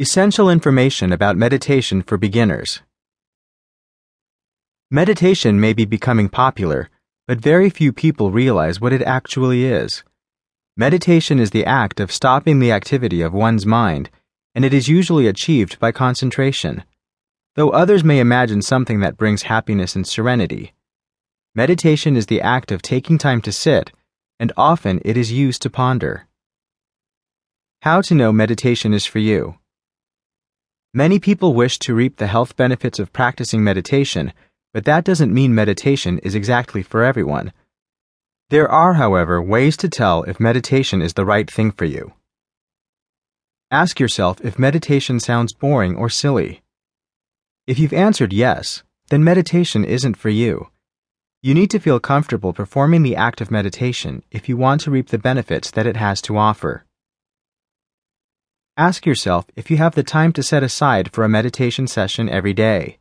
Essential information about meditation for beginners. Meditation may be becoming popular, but very few people realize what it actually is. Meditation is the act of stopping the activity of one's mind, and it is usually achieved by concentration, though others may imagine something that brings happiness and serenity. Meditation is the act of taking time to sit, and often it is used to ponder. How to know meditation is for you. Many people wish to reap the health benefits of practicing meditation, but that doesn't mean meditation is exactly for everyone. There are, however, ways to tell if meditation is the right thing for you. Ask yourself if meditation sounds boring or silly. If you've answered yes, then meditation isn't for you. You need to feel comfortable performing the act of meditation if you want to reap the benefits that it has to offer. Ask yourself if you have the time to set aside for a meditation session every day.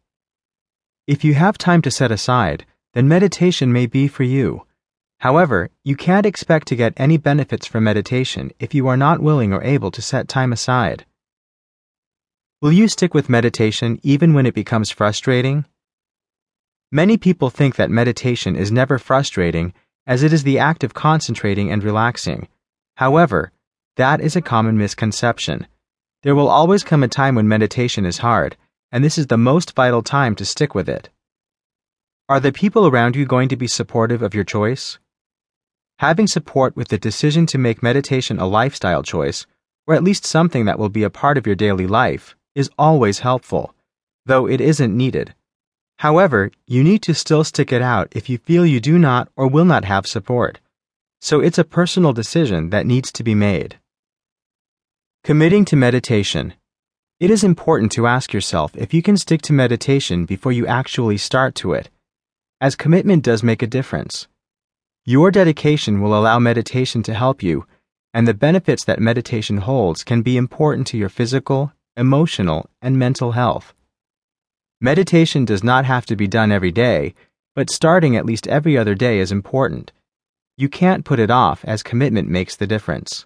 If you have time to set aside, then meditation may be for you. However, you can't expect to get any benefits from meditation if you are not willing or able to set time aside. Will you stick with meditation even when it becomes frustrating? Many people think that meditation is never frustrating as it is the act of concentrating and relaxing. However, that is a common misconception. There will always come a time when meditation is hard, and this is the most vital time to stick with it. Are the people around you going to be supportive of your choice? Having support with the decision to make meditation a lifestyle choice, or at least something that will be a part of your daily life, is always helpful, though it isn't needed. However, you need to still stick it out if you feel you do not or will not have support. So it's a personal decision that needs to be made. Committing to meditation. It is important to ask yourself if you can stick to meditation before you actually start to it, as commitment does make a difference. Your dedication will allow meditation to help you, and the benefits that meditation holds can be important to your physical, emotional, and mental health. Meditation does not have to be done every day, but starting at least every other day is important. You can't put it off as commitment makes the difference.